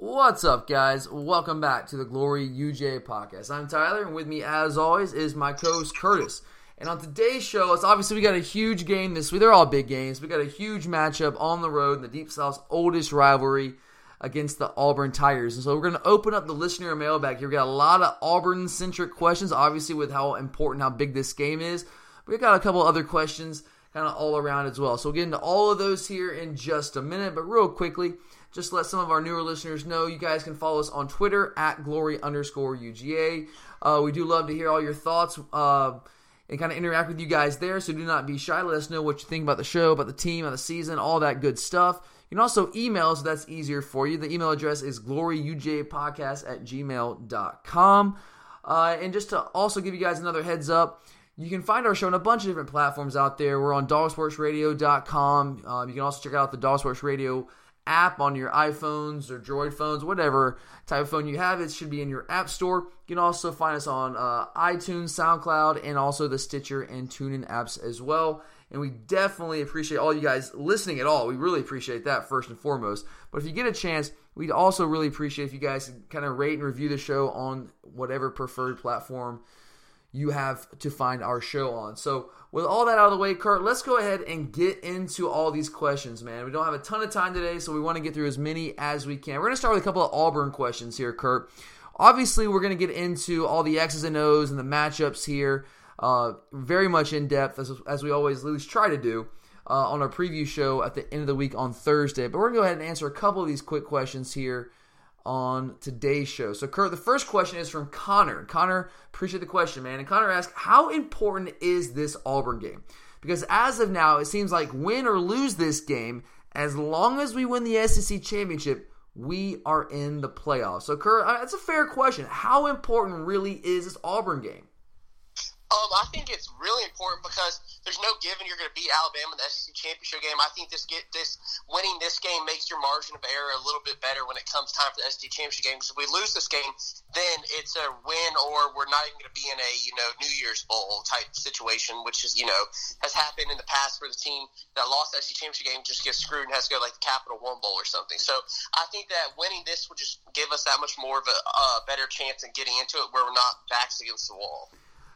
What's up, guys? Welcome back to the Glory UGA podcast. I'm Tyler, and with me, as always, is my co host Curtis. And on today's show, it's obviously we got a huge game this week. They're all big games. We got a huge matchup on the road in the Deep South's oldest rivalry against the Auburn Tigers. And so we're going to open up the listener mailbag here. We got a lot of Auburn centric questions, obviously, with how important, how big this game is. We got a couple other questions kind of all around as well. So we'll get into all of those here in just a minute. But real quickly, just let some of our newer listeners know you guys can follow us on Twitter at glory underscore UGA. Uh, we do love to hear all your thoughts. Uh, and kind of interact with you guys there. So do not be shy. Let us know what you think about the show, about the team, about the season, all that good stuff. You can also email so that's easier for you. The email address is gloryugapodcast at gmail.com. Uh, and just to also give you guys another heads up, you can find our show on a bunch of different platforms out there. We're on dogsportsradio.com. Um, you can also check out the Dog Sports Radio app on your iPhones or Droid phones, whatever type of phone you have. It should be in your app store. You can also find us on uh, iTunes, SoundCloud, and also the Stitcher and TuneIn apps as well. And we definitely appreciate all you guys listening at all. We really appreciate that first and foremost. But if you get a chance, we'd also really appreciate if you guys kind of rate and review the show on whatever preferred platform you have to find our show on. So, with all that out of the way, Kurt, let's go ahead and get into all these questions, man. We don't have a ton of time today, so we want to get through as many as we can. We're going to start with a couple of Auburn questions here, Kurt. Obviously, we're going to get into all the X's and O's and the matchups here, uh, very much in depth, as, as we always at least try to do. Uh, on our preview show at the end of the week on Thursday. But we're going to go ahead and answer a couple of these quick questions here on today's show. So, Kurt, the first question is from Connor. Connor, appreciate the question, man. And Connor asks, how important is this Auburn game? Because as of now, it seems like win or lose this game, as long as we win the SEC championship, we are in the playoffs. So, Kurt, uh, that's a fair question. How important really is this Auburn game? Um, I think it's really important because there's no given you're going to beat Alabama in the SEC championship game. I think this get this winning this game makes your margin of error a little bit better when it comes time for the SEC championship game. Because if we lose this game, then it's a win, or we're not even going to be in a you know New Year's Bowl type situation, which is you know has happened in the past where the team that lost the SEC championship game just gets screwed and has to go like the Capital One Bowl or something. So I think that winning this would just give us that much more of a uh, better chance in getting into it where we're not backs against the wall.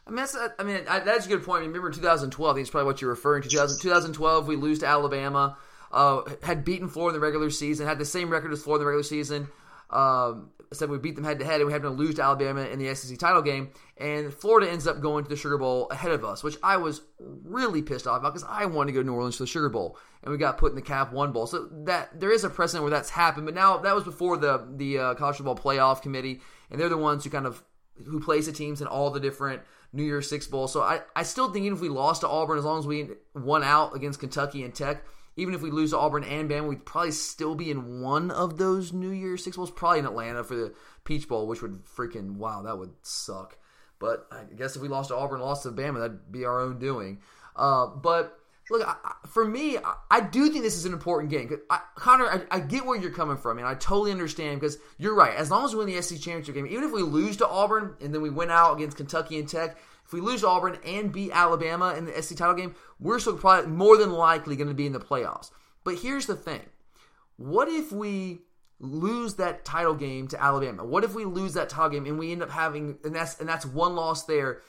I mean, that's, I mean, that's a good point. I remember 2012? I think it's probably what you're referring to. 2012, we lose to Alabama. Uh, had beaten Florida in the regular season. Had the same record as Florida in the regular season. Um, said we beat them head to head, and we happened to lose to Alabama in the SEC title game. And Florida ends up going to the Sugar Bowl ahead of us, which I was really pissed off about because I wanted to go to New Orleans to the Sugar Bowl, and we got put in the Cap One Bowl. So that there is a precedent where that's happened, but now that was before the the uh, College Football Playoff Committee, and they're the ones who kind of who plays the teams in all the different New Year's Six bowls. So I, I still think even if we lost to Auburn, as long as we won out against Kentucky and Tech, even if we lose to Auburn and Bama, we'd probably still be in one of those New Year's Six Bowls, probably in Atlanta for the Peach Bowl, which would freaking wow, that would suck. But I guess if we lost to Auburn, lost to Bama, that'd be our own doing. Uh, but look, I, for me, I, I, do think this is an important game. I, Connor, I, I, get where you're coming from, and I totally understand because you're right. As long as we win the SEC championship game, even if we lose to Auburn and then we win out against Kentucky and Tech, if we lose to Auburn and beat Alabama in the SEC title game, we're still probably more than likely going to be in the playoffs. But here's the thing: what if we lose that title game to Alabama? What if we lose that title game and we end up having and that's and that's one loss there?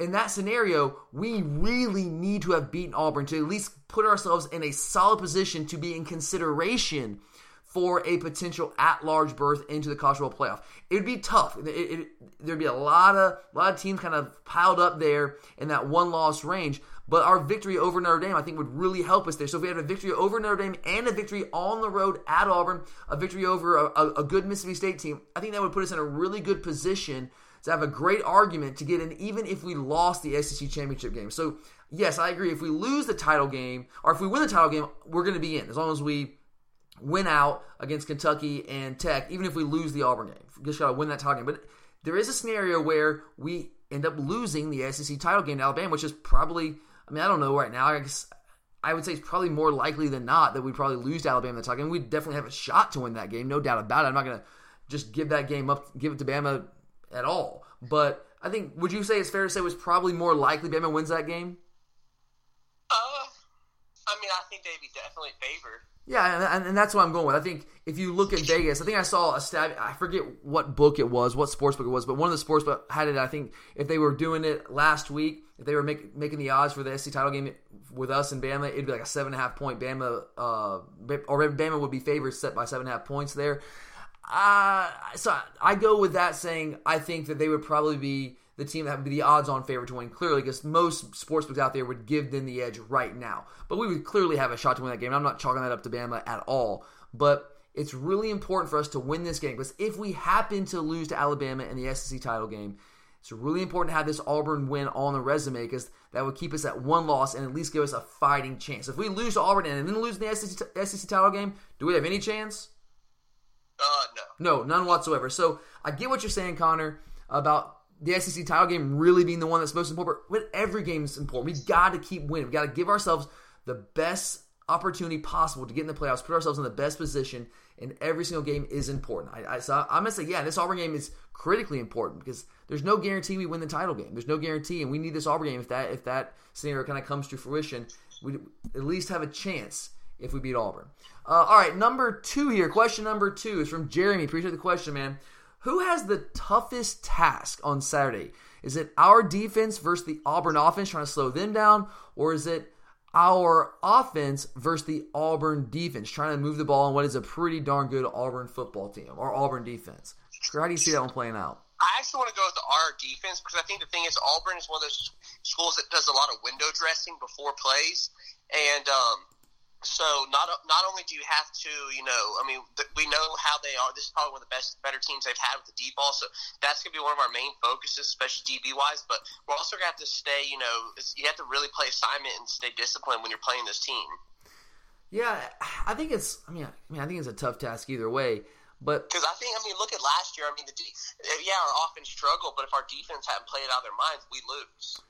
In that scenario, we really need to have beaten Auburn to at least put ourselves in a solid position to be in consideration for a potential at-large berth into the college football playoff. It would be tough. It, it, there'd be a lot of a lot of teams kind of piled up there in that one-loss range. But our victory over Notre Dame, I think, would really help us there. So if we had a victory over Notre Dame and a victory on the road at Auburn, a victory over a, a, a good Mississippi State team, I think that would put us in a really good position to have a great argument to get in, even if we lost the SEC championship game. So, yes, I agree. If we lose the title game, or if we win the title game, we're going to be in as long as we win out against Kentucky and Tech, even if we lose the Auburn game. Just got to win that title game. But there is a scenario where we end up losing the SEC title game to Alabama, which is probably, I mean, I don't know right now. I guess I would say it's probably more likely than not that we'd probably lose to Alabama in the title game. We'd definitely have a shot to win that game, no doubt about it. I'm not going to just give that game up, give it to Bama at all. But I think, would you say it's fair to say it was probably more likely Bama wins that game? Uh, I mean, I think they'd be definitely favored. Yeah, and, and that's what I'm going with. I think if you look at Vegas, I think I saw a stat. I forget what book it was, what sports book it was, but one of the sports book had it. I think if they were doing it last week, if they were make, making the odds for the SC title game with us and Bama, it'd be like a seven and a half point Bama, uh, or Bama would be favored set by seven and a half points there. Uh, so I go with that saying I think that they would probably be the team that would be the odds-on favorite to win clearly because most sportsbooks out there would give them the edge right now. But we would clearly have a shot to win that game. I'm not chalking that up to Bama at all, but it's really important for us to win this game because if we happen to lose to Alabama in the SEC title game, it's really important to have this Auburn win on the resume because that would keep us at one loss and at least give us a fighting chance. If we lose to Auburn and then lose the SEC, SEC title game, do we have any chance? No. No, none whatsoever. So I get what you're saying, Connor, about the SEC title game really being the one that's most important. But every game is important. We got to keep winning. We got to give ourselves the best opportunity possible to get in the playoffs, put ourselves in the best position, and every single game is important. I, I so I'm gonna say, yeah, this Auburn game is critically important because there's no guarantee we win the title game. There's no guarantee, and we need this Auburn game if that if that scenario kind of comes to fruition. We at least have a chance if we beat Auburn. Uh, all right, number two here. Question number two is from Jeremy. Appreciate the question, man. Who has the toughest task on Saturday? Is it our defense versus the Auburn offense trying to slow them down, or is it our offense versus the Auburn defense trying to move the ball on what is a pretty darn good Auburn football team or Auburn defense? How do you see that one playing out? I actually want to go with our defense because I think the thing is Auburn is one of those schools that does a lot of window dressing before plays, and um, so not not only do you have to, you know, I mean, th- we know how they are. This is probably one of the best, better teams they've had with the deep ball. So that's going to be one of our main focuses, especially DB wise. But we're also going to have to stay, you know, you have to really play assignment and stay disciplined when you're playing this team. Yeah, I think it's. I mean, I mean, I think it's a tough task either way. But because I think, I mean, look at last year. I mean, the yeah, our offense struggled, but if our defense hadn't played out of their minds, we lose.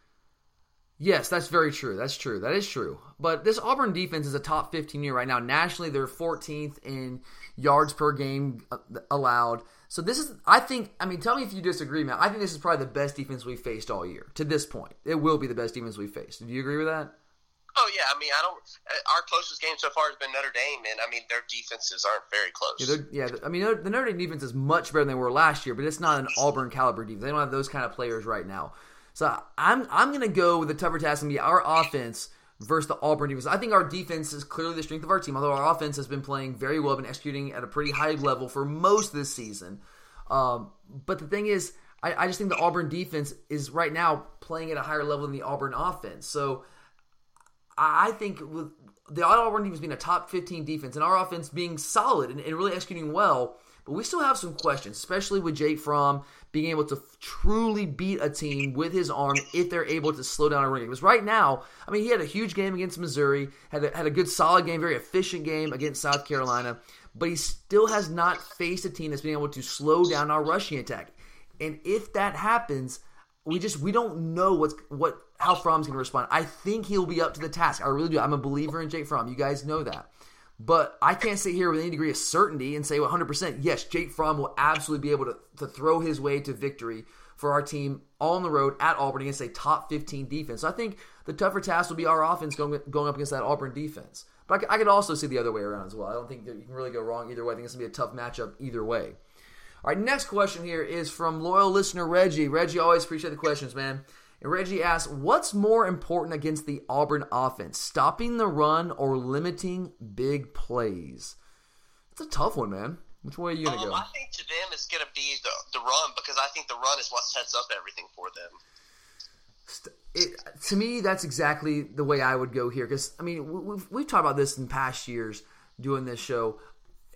Yes, that's very true. That's true. That is true. But this Auburn defense is a top 15 year right now. Nationally, they're 14th in yards per game uh, allowed. So this is, I think, I mean, tell me if you disagree, man. I think this is probably the best defense we've faced all year to this point. It will be the best defense we've faced. Do you agree with that? Oh yeah, I mean, I don't. Uh, our closest game so far has been Notre Dame, and I mean, their defenses aren't very close. Yeah, yeah I mean, the Notre Dame defense is much better than they were last year, but it's not an Auburn caliber defense. They don't have those kind of players right now. So I'm I'm gonna go with the tougher task and be our offense versus the Auburn defense. I think our defense is clearly the strength of our team, although our offense has been playing very well, been executing at a pretty high level for most of this season. Um, but the thing is, I, I, just think the Auburn defense is right now playing at a higher level than the Auburn offense. So I think with the Auburn defense being a top 15 defense and our offense being solid and, and really executing well, but we still have some questions, especially with Jake Fromm being able to truly beat a team with his arm if they're able to slow down a game. Because right now, I mean, he had a huge game against Missouri, had a, had a good solid game, very efficient game against South Carolina, but he still has not faced a team that's been able to slow down our rushing attack. And if that happens, we just we don't know what's what how Fromm's going to respond. I think he'll be up to the task. I really do. I'm a believer in Jake Fromm. You guys know that. But I can't sit here with any degree of certainty and say 100%, yes, Jake Fromm will absolutely be able to, to throw his way to victory for our team on the road at Auburn against a top 15 defense. So I think the tougher task will be our offense going, going up against that Auburn defense. But I, I could also see the other way around as well. I don't think you can really go wrong either way. I think it's going to be a tough matchup either way. All right, next question here is from loyal listener Reggie. Reggie, always appreciate the questions, man. And Reggie asks, what's more important against the Auburn offense, stopping the run or limiting big plays? It's a tough one, man. Which way are you going to um, go? I think to them it's going to be the, the run because I think the run is what sets up everything for them. It, to me, that's exactly the way I would go here. Because I mean, we've we've talked about this in past years doing this show.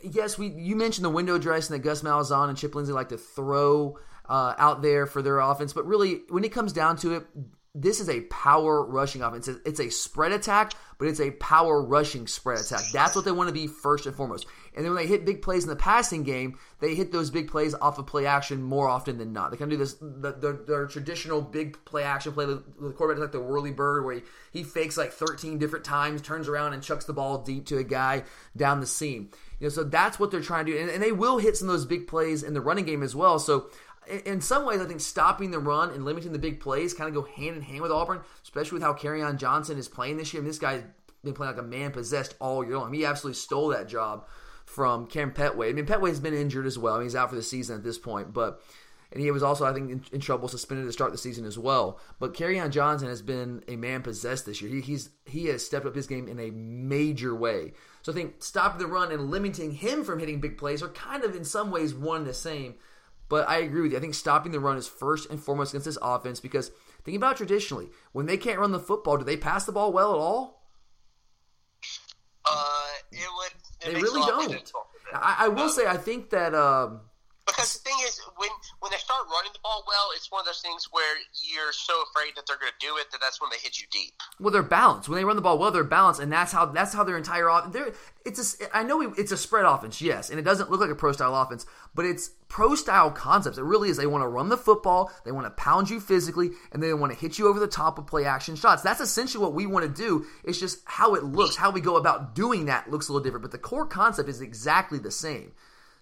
Yes, we you mentioned the window dressing that Gus Malzahn and Chip Lindsey like to throw uh, out there for their offense. But really, when it comes down to it, this is a power rushing offense. It's a spread attack, but it's a power rushing spread attack. That's what they want to be first and foremost. And then when they hit big plays in the passing game, they hit those big plays off of play action more often than not. They kind of do this, the, their, their traditional big play action play. The, the quarterback is like the whirly bird where he, he fakes like 13 different times, turns around and chucks the ball deep to a guy down the seam. You know, so that's what they're trying to do. And, and they will hit some of those big plays in the running game as well. So in some ways, I think stopping the run and limiting the big plays kind of go hand in hand with Auburn, especially with how Kerryon Johnson is playing this year. I mean, this guy's been playing like a man possessed all year long. he absolutely stole that job from Kam Pettway. I mean, Pettway's been injured as well. I mean, he's out for the season at this point, but and he was also, I think, in, in trouble, suspended to start the season as well. But Kerryon Johnson has been a man possessed this year. He, he's he has stepped up his game in a major way. So I think stopping the run and limiting him from hitting big plays are kind of in some ways one the same. But I agree with you. I think stopping the run is first and foremost against this offense because think about traditionally when they can't run the football, do they pass the ball well at all? Uh, it would. It they really don't. I, I, will say I think that. Um, because the thing is, when start running the ball well, it's one of those things where you're so afraid that they're going to do it that that's when they hit you deep. Well, they're balanced. When they run the ball well, they're balanced, and that's how that's how their entire offense. It's a, I know it's a spread offense, yes, and it doesn't look like a pro style offense, but it's pro style concepts. It really is. They want to run the football, they want to pound you physically, and they want to hit you over the top of play action shots. That's essentially what we want to do. It's just how it looks, how we go about doing that looks a little different, but the core concept is exactly the same.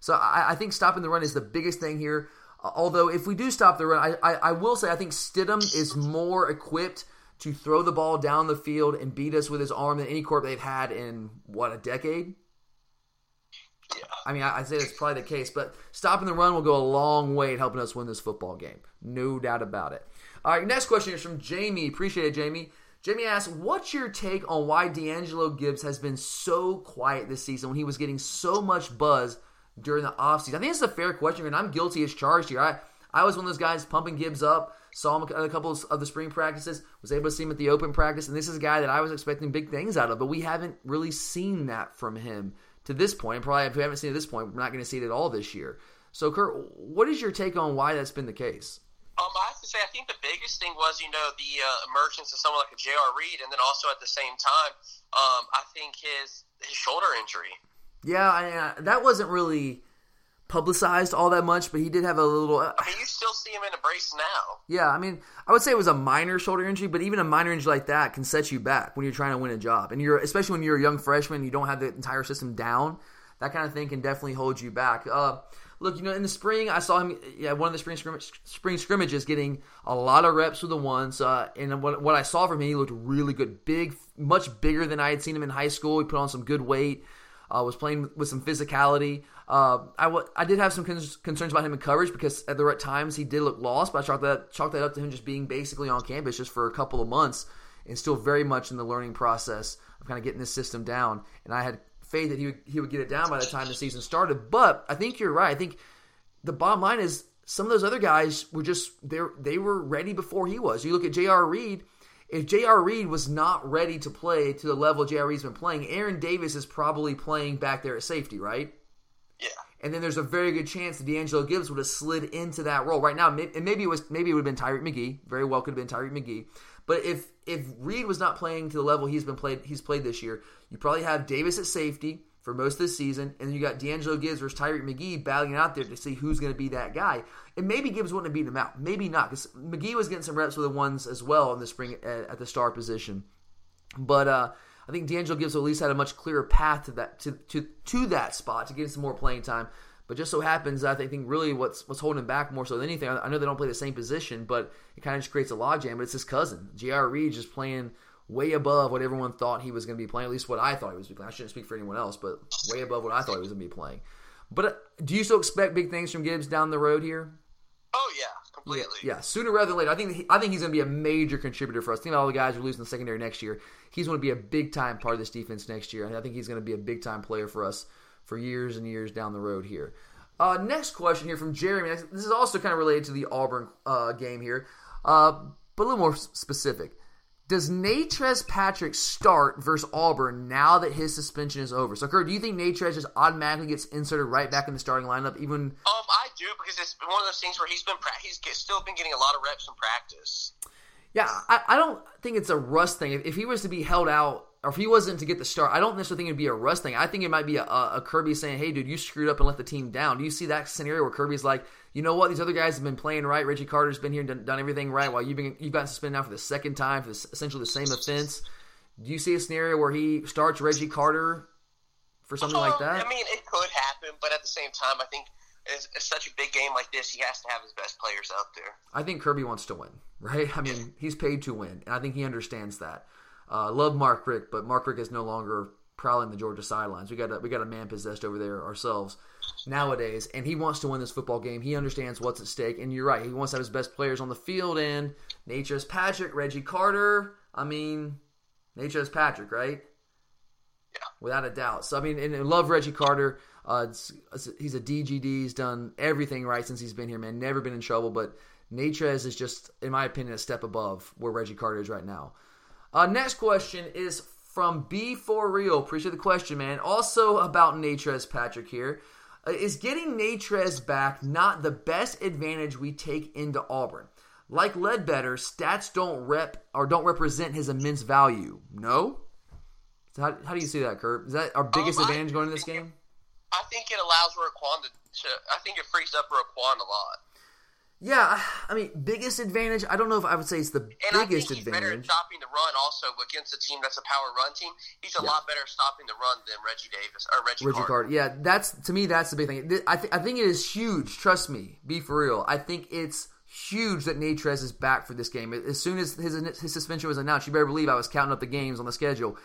So I, I, think stopping the run is the biggest thing here. Although if we do stop the run, I, I, I will say I think Stidham is more equipped to throw the ball down the field and beat us with his arm than any corp they've had in what a decade. Yeah. I mean, I, would say that's probably the case, but stopping the run will go a long way in helping us win this football game. No doubt about it. All right, next question is from Jamie. Appreciate it, Jamie. Jamie asks, What's your take on why D'Angelo Gibbs has been so quiet this season when he was getting so much buzz during the offseason? I think it's a fair question, and I'm guilty as charged here. I, I was one of those guys pumping Gibbs up, saw him a couple of the spring practices, was able to see him at the open practice, and this is a guy that I was expecting big things out of, but we haven't really seen that from him to this point. And probably if we haven't seen it at this point, we're not going to see it at all this year. So, Kurt, what is your take on why that's been the case? Um, I have to say, I think the biggest thing was, you know, the uh, emergence of someone like a J.R. Reed, and then also at the same time, um, I think his his shoulder injury. Yeah, I, uh, that wasn't really publicized all that much, but he did have a little. Uh, I mean, you still see him in a brace now. Yeah, I mean, I would say it was a minor shoulder injury, but even a minor injury like that can set you back when you're trying to win a job, and you're especially when you're a young freshman, you don't have the entire system down. That kind of thing can definitely hold you back. Uh, look, you know, in the spring, I saw him. Yeah, one of the spring scrimmage, spring scrimmages, getting a lot of reps with the ones. Uh, and what, what I saw from him, he looked really good, big, much bigger than I had seen him in high school. He put on some good weight. Uh, was playing with some physicality. Uh, I, w- I did have some concerns about him in coverage because at the right times he did look lost, but I chalked that, chalked that up to him just being basically on campus just for a couple of months and still very much in the learning process of kind of getting this system down. And I had faith that he would, he would get it down by the time the season started. But I think you're right. I think the bottom line is some of those other guys were just they they were ready before he was. You look at J.R. Reed if J.R. Reed was not ready to play to the level J.R. Reed's been playing, Aaron Davis is probably playing back there at safety, right? Yeah. And then there's a very good chance that D'Angelo Gibbs would have slid into that role right now. And maybe it was maybe it would have been Tyrique McGhee. Very well could have been Tyrique McGhee. But if if Reed was not playing to the level he's been played he's played this year, you probably have Davis at safety for most of the season, and then you got D'Angelo Gibbs versus Tyrique McGhee battling out there to see who's going to be that guy. And maybe Gibbs wouldn't have beaten him out, maybe not, because McGhee was getting some reps with the ones as well in the spring at, at the star position. But uh, I think D'Angelo Gibbs at least had a much clearer path to that to, to, to that spot to get some more playing time. But just so happens, I think really what's what's holding him back more so than anything. I know they don't play the same position, but it kind of just creates a logjam. But it's his cousin, J.R. Reed, just playing way above what everyone thought he was going to be playing. At least what I thought he was playing. I shouldn't speak for anyone else, but way above what I thought he was going to be playing. But uh, do you still expect big things from Gibbs down the road here? Oh yeah, completely. Yeah, yeah. sooner rather than later. I think he, I think he's going to be a major contributor for us. Think about all the guys we're losing the secondary next year. He's going to be a big time part of this defense next year, and I think he's going to be a big time player for us for years and years down the road here. Uh, next question here from Jeremy. This is also kind of related to the Auburn uh, game here, uh, but a little more specific. Does Natrez Patrick start versus Auburn now that his suspension is over? So, Kurt, do you think Natrez just automatically gets inserted right back in the starting lineup? Even um, I do because it's one of those things where he's been he's still been getting a lot of reps in practice. Yeah, I, I don't think it's a rust thing. If, if he was to be held out or if he wasn't to get the start, I don't necessarily think it'd be a Russ thing. I think it might be a, a Kirby saying, "Hey, dude, you screwed up and let the team down." Do you see that scenario where Kirby's like, "You know what? These other guys have been playing right. Reggie Carter's been here and done, done everything right, while you've been you've gotten suspended now for the second time for this, essentially the same offense." Do you see a scenario where he starts Reggie Carter for something um, like that? I mean, it could happen, but at the same time, I think it's, it's, such a big game like this, he has to have his best players out there. I think Kirby wants to win, right? I mean, he's paid to win, and I think he understands that. Uh, love Mark Richt, but Mark Richt is no longer prowling the Georgia sidelines. We got a, we got a man possessed over there ourselves nowadays, and he wants to win this football game. He understands what's at stake, and you're right. He wants to have his best players on the field, and Natrez Patrick, Reggie Carter. I mean, Natrez Patrick, right? Yeah. Without a doubt. So I mean, and I love Reggie Carter. Uh, it's, it's, he's a DGD. He's done everything right since he's been here, man. Never been in trouble. But Natrez is just, in my opinion, a step above where Reggie Carter is right now. Uh, next question is from B for Real. Appreciate the question, man. Also about Natrez Patrick here. Uh, is getting Natrez back not the best advantage we take into Auburn? Like Ledbetter, stats don't rep or don't represent his immense value. No. So how, how do you see that, Kurt? Is that our biggest Um, advantage going into this game? I think it allows Roquan to, to. I think it frees up Roquan a lot. Yeah, I mean, biggest advantage. I don't know if I would say it's the And I biggest think he's better at advantage. stopping the run also against a team that's a power run team. He's a Yeah. lot better at stopping the run than Reggie Davis or Reggie, Reggie Carter. Carter. Yeah, that's to me that's the big thing. I, th- I think it is huge. Trust me, be for real. I think it's huge that Natrez is back for this game. As soon as his his suspension was announced, you better believe I was counting up the games on the schedule,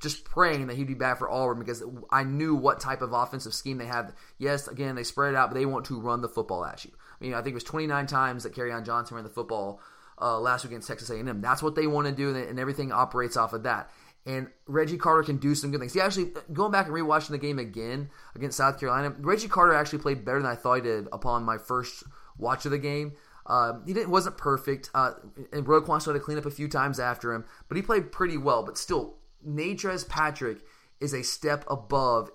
just praying that he'd be back for Auburn because I knew what type of offensive scheme they had. Yes, again they spread it out, but they want to run the football at you. I mean, I think it was 29 times that on Johnson ran the football uh, last week against Texas A&M. That's what they want to do, and everything operates off of that. And Reggie Carter can do some good things. He actually, going back and rewatching the game again against South Carolina, Reggie Carter actually played better than I thought he did upon my first watch of the game. Uh, he didn't wasn't perfect, uh, and Roquan started to clean up a few times after him, but he played pretty well. But still, Natrez Patrick is a step above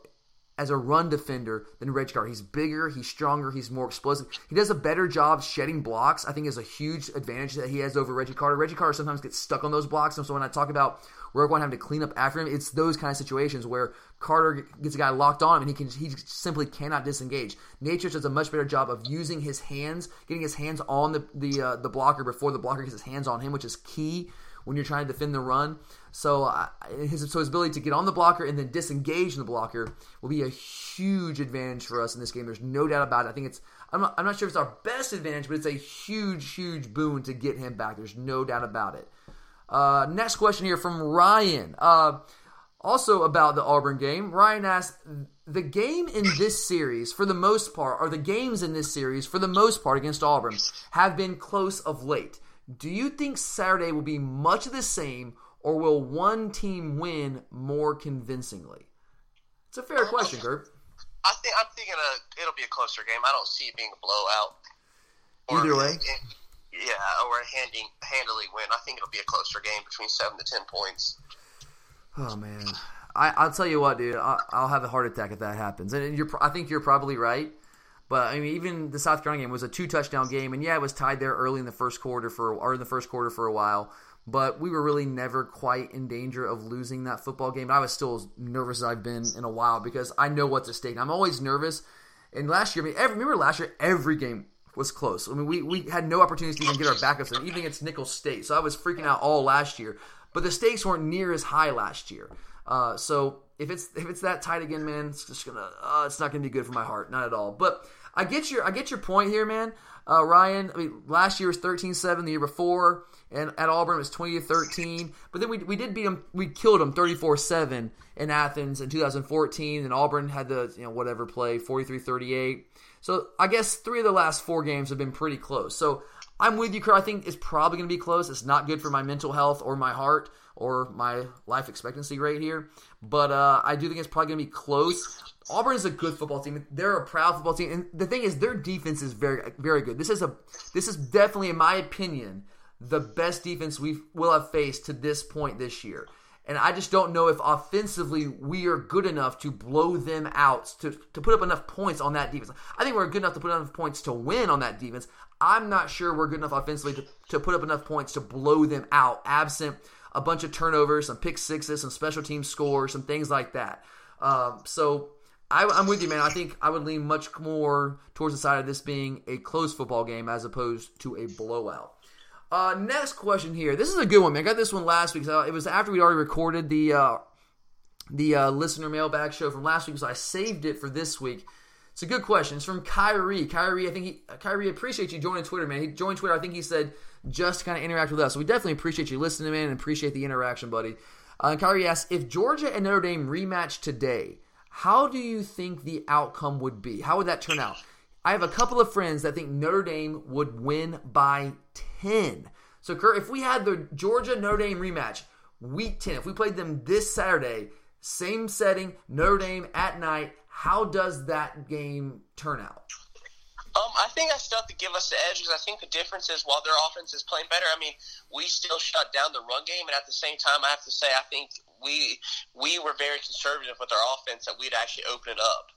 as a run defender than Carter. He's bigger, he's stronger, he's more explosive. He does a better job shedding blocks. I think is a huge advantage that he has over Reggie Carter. Reggie Carter sometimes gets stuck on those blocks, and so when I talk about Roquan having to clean up after him, it's those kind of situations where Carter gets a guy locked on him and he can he simply cannot disengage. Natrez does a much better job of using his hands, getting his hands on the the uh, the blocker before the blocker gets his hands on him, which is key when you're trying to defend the run. So uh, his so his ability to get on the blocker and then disengage the blocker will be a huge advantage for us in this game. There's no doubt about it. I think it's I'm not, I'm not sure if it's our best advantage, but it's a huge huge boon to get him back. There's no doubt about it. Uh, next question here from Ryan. Uh, also about the Auburn game, Ryan asked, the game in this series, for the most part, or the games in this series, for the most part against Auburn, have been close of late. Do you think Saturday will be much of the same, or will one team win more convincingly? It's a fair question, Kurt. I think I'm thinking a, it'll be a closer game. I don't see it being a blowout. Either way? yeah, or a handing, handily win. I think it'll be a closer game between seven to ten points. Oh man, I, I'll tell you what, dude. I, I'll have a heart attack if that happens, and you're. I think you're probably right. But I mean, even the South Carolina game was a two touchdown game, and yeah, it was tied there early in the first quarter for or in the first quarter for a while. But we were really never quite in danger of losing that football game. I was still as nervous as I've been in a while because I know what's at stake. And I'm always nervous. And last year, I mean, every, remember last year, every game was close. I mean, we, we had no opportunities to even get our backups in, even against Nicholls State. So I was freaking out all last year. But the stakes weren't near as high last year. Uh, so if it's if it's that tight again, man, it's just gonna uh, it's not gonna be good for my heart, not at all. But I get your I get your point here, man. Uh, Ryan, I mean, last year was 13-7, the year before, and at Auburn it was 20-13. But then we, we did beat them, we killed them 34-7 in Athens in 2014, and Auburn had the you know whatever play 43-38. So I guess three of the last four games have been pretty close. So I'm with you, Kurt. I think it's probably going to be close. It's not good for my mental health or my heart or my life expectancy rate here, but uh, I do think it's probably going to be close. Auburn is a good football team. They're a proud football team, and the thing is, their defense is very, very good. This is a, this is definitely, in my opinion, the best defense we will have faced to this point this year. And I just don't know if offensively we are good enough to blow them out, to, to put up enough points on that defense. I think we're good enough to put enough points to win on that defense. I'm not sure we're good enough offensively to, to put up enough points to blow them out, absent a bunch of turnovers, some pick sixes, some special team scores, some things like that. Um, so I, am with you, man. I think I would lean much more towards the side of this being a close football game as opposed to a blowout. Uh, next question here. This is a good one, man. I got this one last week. So it was after we already recorded the uh, the uh, listener mailbag show from last week, so I saved it for this week. It's a good question. It's from Kyrie. Kyrie, I think he Kyrie appreciates you joining Twitter, man. He joined Twitter. I think he said just to kind of interact with us. So we definitely appreciate you listening, man, and appreciate the interaction, buddy. Uh, Kyrie asks if Georgia and Notre Dame rematch today how do you think the outcome would be? How would that turn out? I have a couple of friends that think Notre Dame would win by 10. So, Kurt, if we had the Georgia Notre Dame rematch week 10, if we played them this Saturday, same setting, Notre Dame at night, how does that game turn out? Um, I think I still have to give us the edge because I think the difference is while their offense is playing better, I mean, we still shut down the run game, and at the same time, I have to say, I think we we were very conservative with our offense that we'd actually open it up.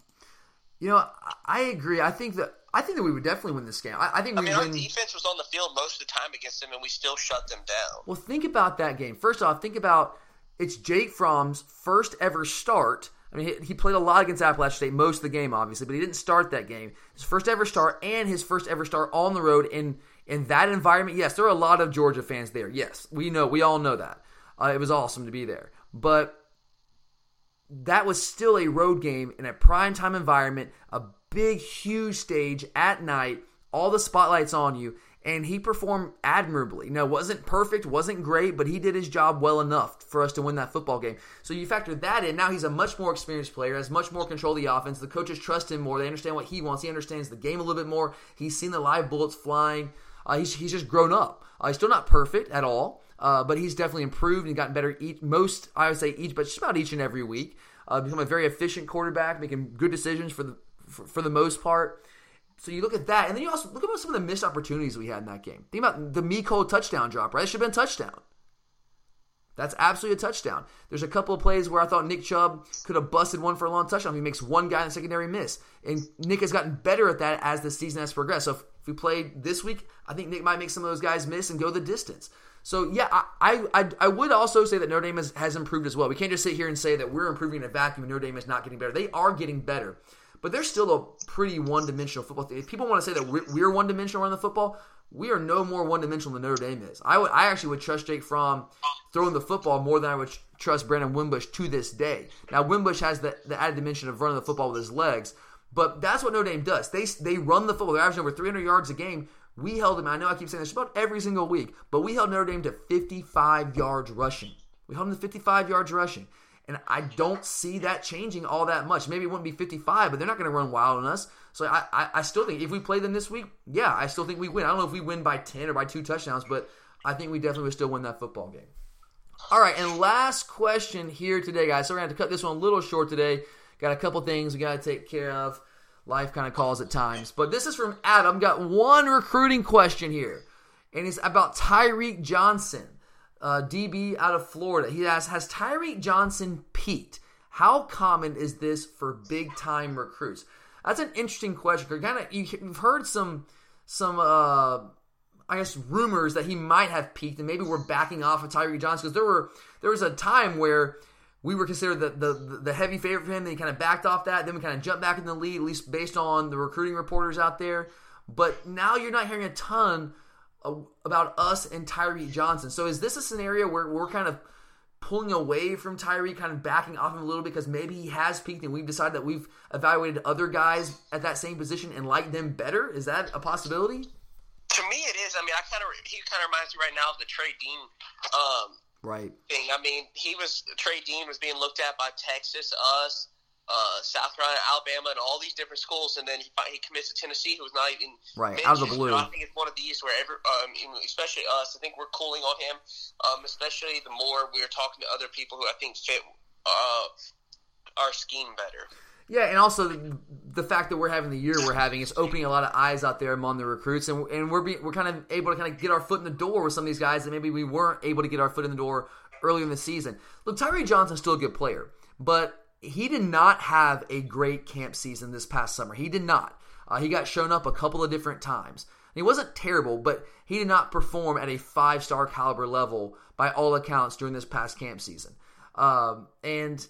You know, I agree. I think that I think that we would definitely win this game. I, I think I we mean, win. our defense was on the field most of the time against them, and we still shut them down. Well, think about that game. First off, think about it's Jake Fromm's first ever start. I mean, he, he played a lot against Appalachian State most of the game, obviously, but he didn't start that game. His first ever start and his first ever start on the road in in that environment. Yes, there are a lot of Georgia fans there. Yes, we know, we all know that. Uh, it was awesome to be there, but that was still a road game in a prime time environment, a big, huge stage at night, all the spotlights on you, and he performed admirably. Now, wasn't perfect, wasn't great, but he did his job well enough for us to win that football game. So you factor that in. Now he's a much more experienced player, has much more control of the offense. The coaches trust him more. They understand what he wants. He understands the game a little bit more. He's seen the live bullets flying. Uh, he's, he's just grown up. Uh, he's still not perfect at all, uh, but he's definitely improved and gotten better each, most, I would say each, but just about each and every week uh, become a very efficient quarterback, making good decisions for the for, for, the most part. So you look at that, and then you also look at some of the missed opportunities we had in that game. Think about the Mecole touchdown drop, right? It should have been a touchdown. That's absolutely a touchdown. There's a couple of plays where I thought Nick Chubb could have busted one for a long touchdown. He makes one guy in the secondary miss. And Nick has gotten better at that as the season has progressed. So if, if we played this week, I think Nick might make some of those guys miss and go the distance. So yeah, I, I I would also say that Notre Dame has, has improved as well. We can't just sit here and say that we're improving in a vacuum Notre Dame is not getting better. They are getting better, but they're still a pretty one dimensional football. Team. If people want to say that we're, we're one dimensional on the football, we are no more one dimensional than Notre Dame is. I would I actually would trust Jake Fromm throwing the football more than I would trust Brandon Wimbush to this day. Now Wimbush has the, the added dimension of running the football with his legs, but that's what Notre Dame does. They they run the football. They're averaging over 300 yards a game. We held them, I know I keep saying this about every single week, but we held Notre Dame to 55 yards rushing. We held them to 55 yards rushing. And I don't see that changing all that much. Maybe it wouldn't be 55, but they're not going to run wild on us. So I, I, I, still think if we play them this week, yeah, I still think we win. I don't know if we win by 10 or by two touchdowns, but I think we definitely would still win that football game. All right, and last question here today, guys. So we're going to have to cut this one a little short today. Got a couple things we got to take care of life kind of calls at times. But this is from Adam. Got one recruiting question here, and it's about Tyreek Johnson, uh, DB out of Florida. He asks, "Has Tyreek Johnson peaked? How common is this for big time recruits?" That's an interesting question. Kind of, you've heard some some. Uh, I guess rumors that he might have peaked, and maybe we're backing off of Tyreek Johnson because there were there was a time where we were considered the, the, the heavy favorite for him. Then he kind of backed off that. Then we kind of jumped back in the lead, at least based on the recruiting reporters out there. But now you're not hearing a ton about us and Tyree Johnson. So is this a scenario where we're kind of pulling away from Tyree, kind of backing off him a little bit because maybe he has peaked and we've decided that we've evaluated other guys at that same position and liked them better? Is that a possibility? To me, it is. I mean, I kind of he kind of reminds me right now of the Trey Dean um, right thing. I mean, he was Trey Dean was being looked at by Texas, us, uh, South Carolina, Alabama, and all these different schools, and then he he commits to Tennessee, who's not even right out of the blue. I think it's one of these where every, um, especially us, I think we're cooling on him. Um, especially the more we're talking to other people who I think fit uh, our scheme better. Yeah, and also the, fact that we're having the year we're having is opening a lot of eyes out there among the recruits, and and we're we're kind of able to kind of get our foot in the door with some of these guys that maybe we weren't able to get our foot in the door early in the season. Look, Tyree Johnson's still a good player, but he did not have a great camp season this past summer. He did not. Uh, he got shown up a couple of different times. He wasn't terrible, but he did not perform at a five star caliber level by all accounts during this past camp season. Um, and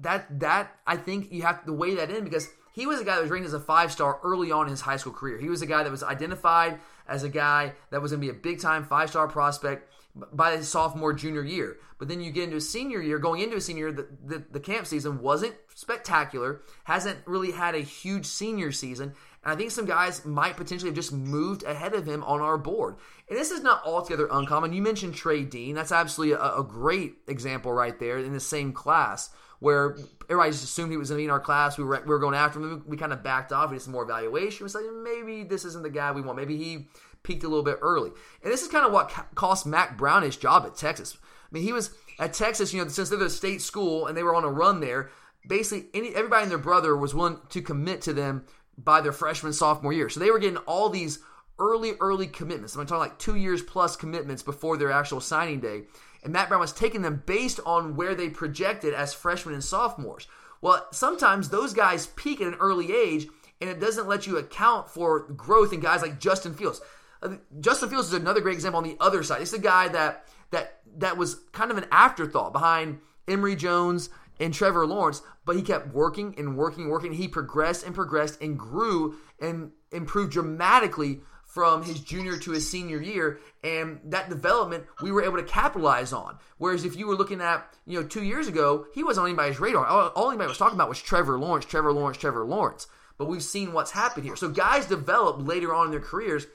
that that I think you have to weigh that in because he was a guy that was ranked as a five star early on in his high school career. He was a guy that was identified as a guy that was going to be a big time five star prospect by his sophomore junior year. But then you get into a senior year, going into a senior, the, the, the camp season wasn't spectacular, hasn't really had a huge senior season. And I think some guys might potentially have just moved ahead of him on our board. And this is not altogether uncommon. You mentioned Trey Dean. That's absolutely a, a great example right there in the same class where everybody just assumed he was going to be in our class. We were, we were going after him. We kind of backed off. We did some more evaluation. We said maybe this isn't the guy we want. Maybe he peaked a little bit early. And this is kind of what cost Mack Brown his job at Texas. I mean, he was at Texas, you know, since they're a state school and they were on a run there, basically any, everybody and their brother was willing to commit to them by their freshman, sophomore year. So they were getting all these early, early commitments. I'm talking like two years plus commitments before their actual signing day. And Mack Brown was taking them based on where they projected as freshmen and sophomores. Well, sometimes those guys peak at an early age, and it doesn't let you account for growth in guys like Justin Fields. Uh, Justin Fields is another great example on the other side. It's the guy that that that was kind of an afterthought behind Emory Jones and Trevor Lawrence, but he kept working and working and working. He progressed and progressed and grew and improved dramatically from his junior to his senior year, and that development we were able to capitalize on. Whereas if you were looking at, you know, two years ago, he wasn't on anybody's radar. All, all anybody was talking about was Trevor Lawrence, Trevor Lawrence, Trevor Lawrence. But we've seen what's happened here. So guys develop later on in their careers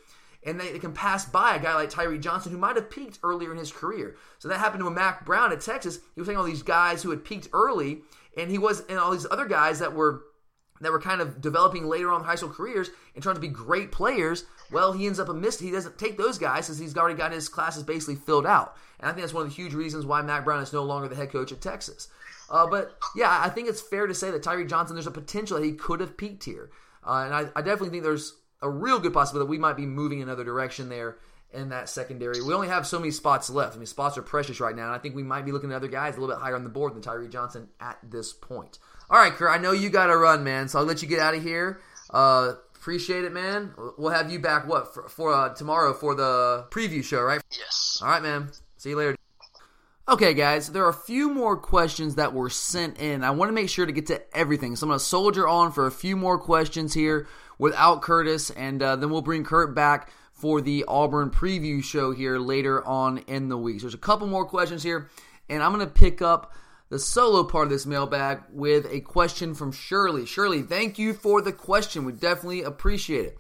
and they, they, can pass by a guy like Tyree Johnson who might have peaked earlier in his career. So that happened to a Mack Brown at Texas. He was taking all these guys who had peaked early, and he was and all these other guys that were that were kind of developing later on in high school careers and trying to be great players. Well, he ends up a miss. He doesn't take those guys since he's already got his classes basically filled out. And I think that's one of the huge reasons why Mack Brown is no longer the head coach at Texas. Uh, but yeah, I think it's fair to say that Tyree Johnson, there's a potential that he could have peaked here. Uh, and I, I definitely think there's a real good possibility that we might be moving another direction there in that secondary. We only have so many spots left. I mean, spots are precious right now, and I think we might be looking at other guys a little bit higher on the board than Tyree Johnson at this point. All right, Kurt, I know you got to run, man, so I'll let you get out of here. Uh, appreciate it, man. We'll have you back what for, for uh, tomorrow for the preview show, right? Yes. All right, man. See you later. Okay, guys, there are a few more questions that were sent in. I want to make sure to get to everything, so I'm going to soldier on for a few more questions here without Curtis, and uh, then we'll bring Kurt back for the Auburn preview show here later on in the week. So there's a couple more questions here, and I'm going to pick up the solo part of this mailbag with a question from Shirley. Shirley, thank you for the question. We definitely appreciate it.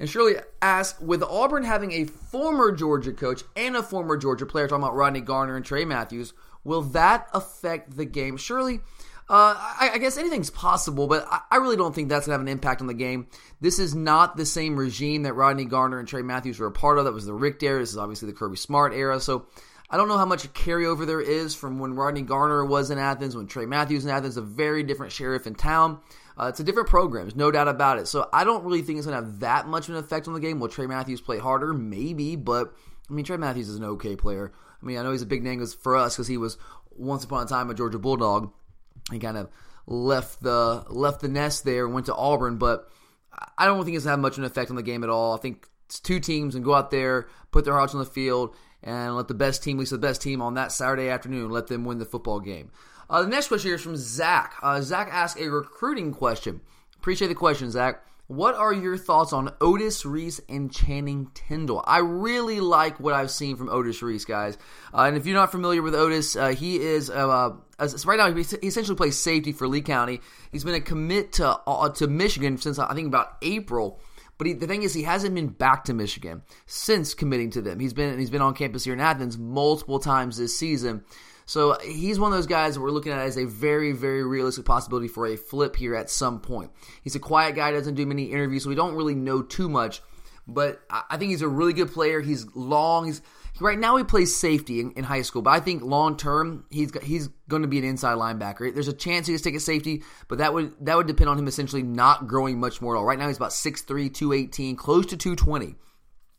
And Shirley asks, with Auburn having a former Georgia coach and a former Georgia player, talking about Rodney Garner and Tray Matthews, will that affect the game? Shirley, uh, I, I, guess anything's possible, but I, I, really don't think that's going to have an impact on the game. This is not the same regime that Rodney Garner and Tray Matthews were a part of. That was the Richt era. This is obviously the Kirby Smart era. So I don't know how much carryover there is from when Rodney Garner was in Athens, when Tray Matthews in Athens, a very different sheriff in town. Uh, it's a different program, there's no doubt about it. So I don't really think it's going to have that much of an effect on the game. Will Tray Matthews play harder? Maybe, but I mean, Tray Matthews is an okay player. I mean, I know he's a big name for us because he was once upon a time a Georgia Bulldog he kind of left the left the nest there and went to Auburn, but I don't think it's gonna have much of an effect on the game at all. I think it's two teams and go out there, put their hearts on the field, and let the best team, at least the best team on that Saturday afternoon, let them win the football game. Uh, the next question here is from Zach. Uh, Zach asked a recruiting question. Appreciate the question, Zach. What are your thoughts on Otis Reese and Channing Tindall? I really like what I've seen from Otis Reese, guys. Uh, and if you're not familiar with Otis, uh, he is uh, right now he essentially plays safety for Lee County. He's been a commit to uh, to Michigan since I think about April. But he, the thing is, he hasn't been back to Michigan since committing to them. He's been he's been on campus here in Athens multiple times this season. So he's one of those guys that we're looking at as a very, very realistic possibility for a flip here at some point. He's a quiet guy, doesn't do many interviews, so we don't really know too much. But I think he's a really good player. He's long. He's right now he plays safety in, in high school, but I think long term he's he's going to be an inside linebacker. There's a chance he just take a safety, but that would that would depend on him essentially not growing much more at all. Right now he's about 6'3", 218, close to 220.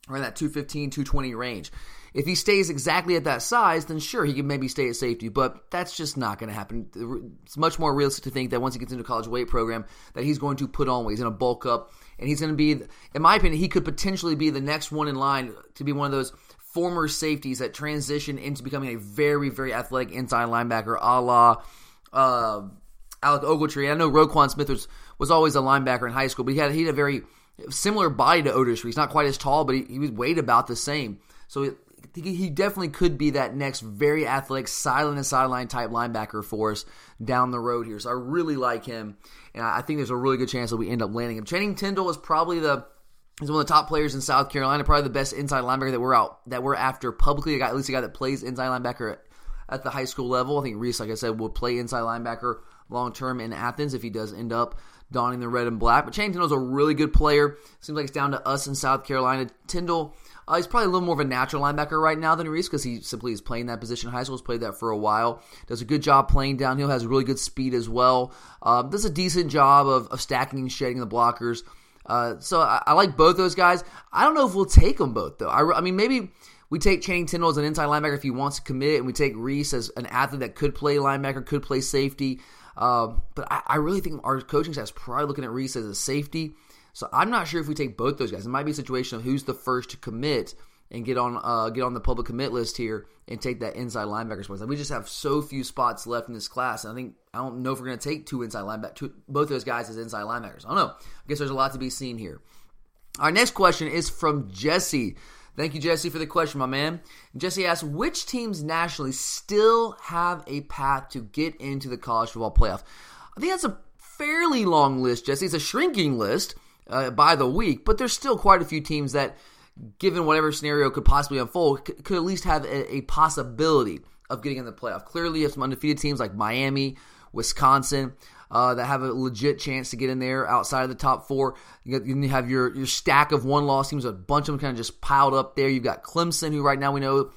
around that 215, 220 range. If he stays exactly at that size, then sure, he can maybe stay at safety, but that's just not going to happen. It's much more realistic to think that once he gets into college weight program, that he's going to put on weight. He's going to bulk up, and he's going to be, in my opinion, he could potentially be the next one in line to be one of those former safeties that transition into becoming a very, very athletic inside linebacker, a la uh, Alec Ogletree. I know Roquan Smith was, was always a linebacker in high school, but he had he had a very similar body to Otis. He's not quite as tall, but he, he was weighed about the same. So he, he definitely could be that next very athletic, silent and sideline type linebacker for us down the road here. So I really like him, and I think there's a really good chance that we end up landing him. Channing Tindall is probably the He's one of the top players in South Carolina, probably the best inside linebacker that we're out that we're after publicly. Guy, at least a guy that plays inside linebacker at, at the high school level. I think Reese, like I said, will play inside linebacker long term in Athens if he does end up donning the red and black. But Channing Tindall's a really good player. Seems like it's down to us in South Carolina. Tindall, uh, he's probably a little more of a natural linebacker right now than Reese because he simply is playing that position high school. He's played that for a while. Does a good job playing downhill. Has really good speed as well. Um, does a decent job of, of stacking and shedding the blockers. Uh, so I, I, like both those guys. I don't know if we'll take them both though. I, I mean, maybe we take Channing Tindall as an inside linebacker if he wants to commit, and we take Reese as an athlete that could play linebacker, could play safety. Uh, but I, I, really think our coaching staff is probably looking at Reese as a safety. So I'm not sure if we take both those guys. It might be a situation of who's the first to commit and get on uh, get on the public commit list here and take that inside linebacker spot. we just have so few spots left in this class. I think I don't know if we're going to take two inside linebackers, both those guys as inside linebackers. I don't know. I guess there's a lot to be seen here. Our next question is from Jesse. Thank you, Jesse, for the question, my man. Jesse asks, which teams nationally still have a path to get into the college football playoff? I think that's a fairly long list, Jesse. It's a shrinking list uh, by the week, but there's still quite a few teams that, given whatever scenario could possibly unfold, could, could at least have a, a, possibility of getting in the playoff. Clearly, you have some undefeated teams like Miami, Wisconsin. Uh, that have a legit chance to get in there outside of the top four. You, got, you have your your stack of one loss teams, a bunch of them kind of just piled up there. You've got Clemson, who right now we know,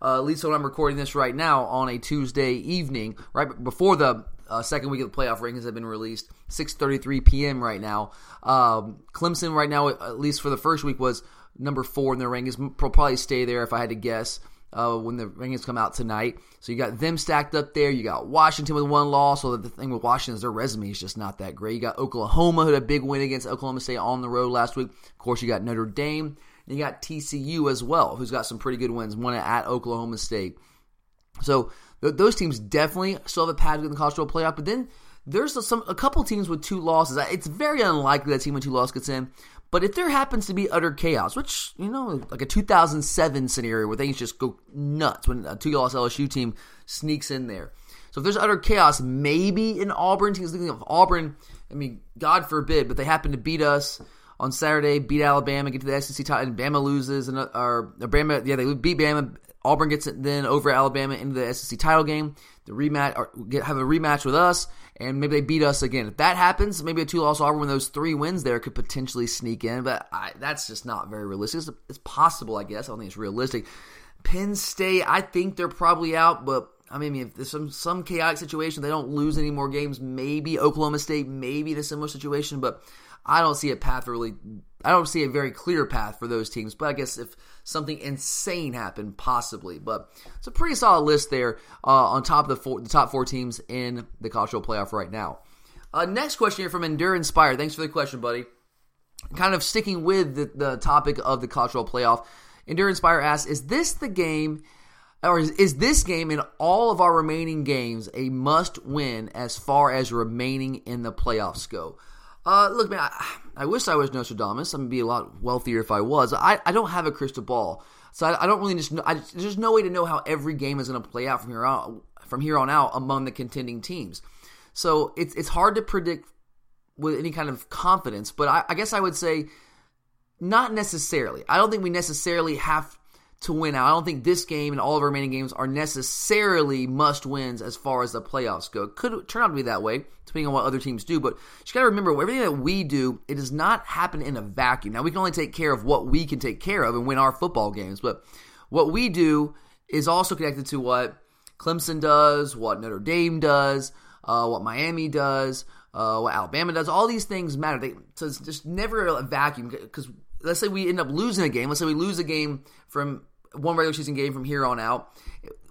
uh, at least when I'm recording this right now on a Tuesday evening, right before the uh, second week of the playoff rankings have been released. 6:33 p.m. right now. Um, Clemson right now, at least for the first week, was number four in their rankings. Probably stay there if I had to guess. Uh, when the rankings come out tonight, so you got them stacked up there. You got Washington with one loss. So the thing with Washington is their resume is just not that great. You got Oklahoma who had a big win against Oklahoma State on the road last week. Of course, you got Notre Dame. And you got TCU as well, who's got some pretty good wins. One at Oklahoma State. So those teams definitely still have a path to in the college football playoff. But then there's some a couple teams with two losses. It's very unlikely that team with two losses gets in. But if there happens to be utter chaos, which you know, like a 2007 scenario where things just go nuts when a two-loss LSU team sneaks in there. So if there's utter chaos, maybe in Auburn team is thinking of Auburn. I mean, God forbid, but they happen to beat us on Saturday, beat Alabama, get to the SEC title, and Bama loses, and uh, or, or Bama, yeah, they beat Bama, Auburn gets it then over Alabama into the SEC title game. The rematch, or get, have a rematch with us, and maybe they beat us again. If that happens, maybe a two-loss Auburn with those three wins there could potentially sneak in, but I, that's just not very realistic. It's, it's, possible, I guess. I don't think it's realistic. Penn State, I think they're probably out, but I mean, if there's some some chaotic situation, they don't lose any more games. Maybe Oklahoma State, maybe the similar situation, but I don't see a path really. I don't see a very clear path for those teams. But I guess if something insane happened, possibly. But it's a pretty solid list there uh, on top of the, four, the top four teams in the college playoff right now. Uh, next question here from Endure Inspire. Thanks for the question, buddy. Kind of sticking with the, the topic of the college playoff. Endure Inspire asks, "Is this the game?" or is, is, this game in all of our remaining games a must win as far as remaining in the playoffs go? Uh, look, man, I, I, wish I was Nostradamus. I'm gonna be a lot wealthier if I was. I, I don't have a crystal ball, so I, I don't really just. Know, I, there's no way to know how every game is gonna play out from here on from here on out among the contending teams. So it's it's hard to predict with any kind of confidence. But I, I guess I would say not necessarily. I don't think we necessarily have to win out. I don't think this game and all of our remaining games are necessarily must wins as far as the playoffs go. It Could turn out to be that way, depending on what other teams do. But you got to remember, everything that we do, it does not happen in a vacuum. Now, we can only take care of what we can take care of and win our football games. But what we do is also connected to what Clemson does, what Notre Dame does, uh, what Miami does, uh, what Alabama does. All these things matter. They, so it's just never a vacuum because let's say we end up losing a game. Let's say we lose a game from one regular season game from here on out.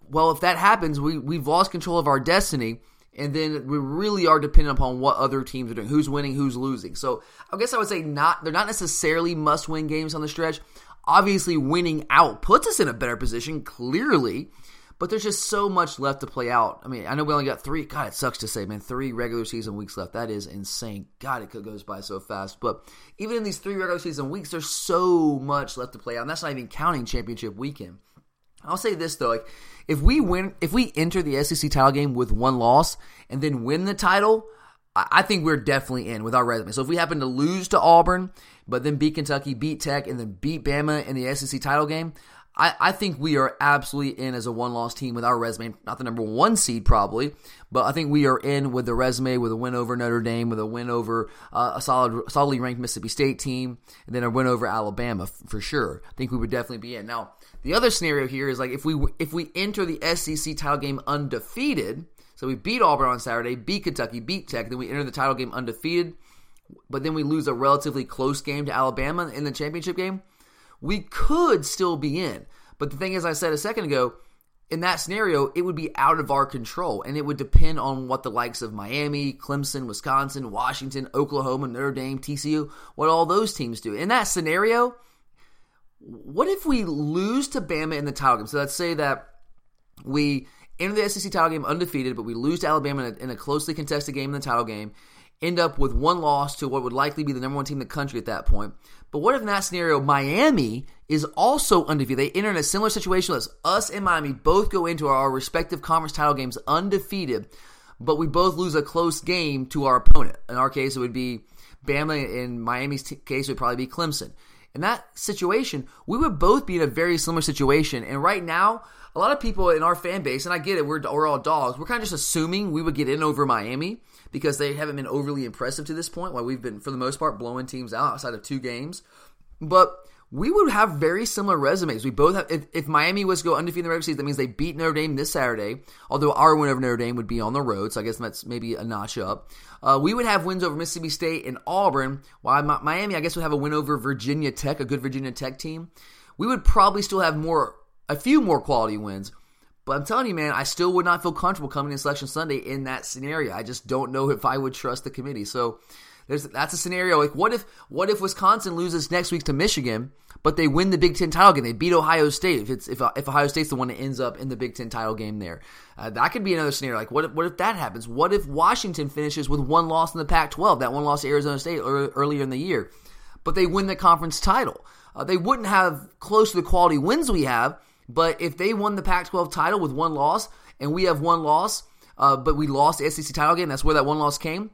Well, if that happens, we we've lost control of our destiny and then we really are dependent upon what other teams are doing, who's winning, who's losing. So I guess I would say not they're not necessarily must win games on the stretch. Obviously, winning out puts us in a better position, clearly, but there's just so much left to play out. I mean, I know we only got three. God, it sucks to say, man, three regular season weeks left. That is insane. God, it goes by so fast. But even in these three regular season weeks, there's so much left to play out, and that's not even counting championship weekend. I'll say this though, like if we win, if we enter the SEC title game with one loss and then win the title, I think we're definitely in with our resume. So if we happen to lose to Auburn, but then beat Kentucky, beat Tech, and then beat Bama in the SEC title game, I, I think we are absolutely in as a one loss team with our resume. Not the number one seed, probably, but I think we are in with the resume with a win over Notre Dame, with a win over uh, a solid, solidly ranked Mississippi State team, and then a win over Alabama f- for sure. I think we would definitely be in. Now, the other scenario here is like if we if we enter the SEC title game undefeated, so we beat Auburn on Saturday, beat Kentucky, beat Tech, then we enter the title game undefeated, but then we lose a relatively close game to Alabama in the championship game we could still be in. But the thing is, I said a second ago, in that scenario, it would be out of our control, and it would depend on what the likes of Miami, Clemson, Wisconsin, Washington, Oklahoma, Notre Dame, TCU, what all those teams do. In that scenario, what if we lose to Bama in the title game? So let's say that we enter the SEC title game undefeated, but we lose to Alabama in a, in a closely contested game in the title game, end up with one loss to what would likely be the number one team in the country at that point. But what if in that scenario, Miami is also undefeated? They enter in a similar situation as us and Miami both go into our respective conference title games undefeated, but we both lose a close game to our opponent. In our case, it would be Bama. In Miami's t- case, it would probably be Clemson. In that situation, we would both be in a very similar situation. And right now, a lot of people in our fan base, and I get it, we're, we're all dogs, we're kind of just assuming we would get in over Miami because they haven't been overly impressive to this point. While we've been, for the most part, blowing teams out outside of two games, but we would have very similar resumes. We both have. If, if Miami was to go undefeated in the regular season, that means they beat Notre Dame this Saturday. Although our win over Notre Dame would be on the road, so I guess that's maybe a notch up. Uh, we would have wins over Mississippi State and Auburn. While Miami, I guess, would have a win over Virginia Tech, a good Virginia Tech team. We would probably still have more, a few more quality wins. But I'm telling you, man, I still would not feel comfortable coming in Selection Sunday in that scenario. I just don't know if I would trust the committee. So there's that's a scenario. Like, what if what if Wisconsin loses next week to Michigan, but they win the Big Ten title game? They beat Ohio State. If it's if, if Ohio State's the one that ends up in the Big Ten title game, there, uh, that could be another scenario. Like, what if, what if that happens? What if Washington finishes with one loss in the Pac-12? That one loss to Arizona State earlier in the year, but they win the conference title. Uh, they wouldn't have close to the quality wins we have but if they won the Pac 12 title with one loss, and we have one loss, uh, but we lost the SEC title game, that's where that one loss came.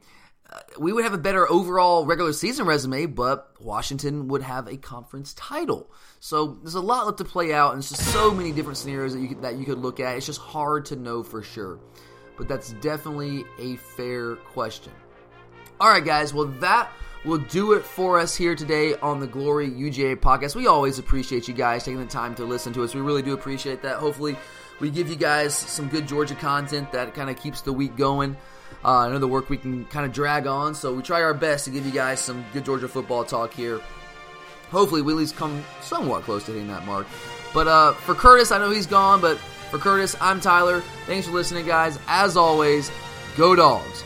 Uh, we would have a better overall regular season resume, but Washington would have a conference title. So there's a lot left to play out, and it's just so many different scenarios that you could, that you could look at. It's just hard to know for sure. But that's definitely a fair question. All right, guys. Well, that will do it for us here today on the Glory UGA podcast. We always appreciate you guys taking the time to listen to us. We really do appreciate that. Hopefully, we give you guys some good Georgia content that kind of keeps the week going. Uh, I know the work we can kind of drag on, so we try our best to give you guys some good Georgia football talk here. Hopefully, we at least come somewhat close to hitting that mark. But uh, for Curtis, I know he's gone, but for Curtis, I'm Tyler. Thanks for listening, guys. As always, go dogs.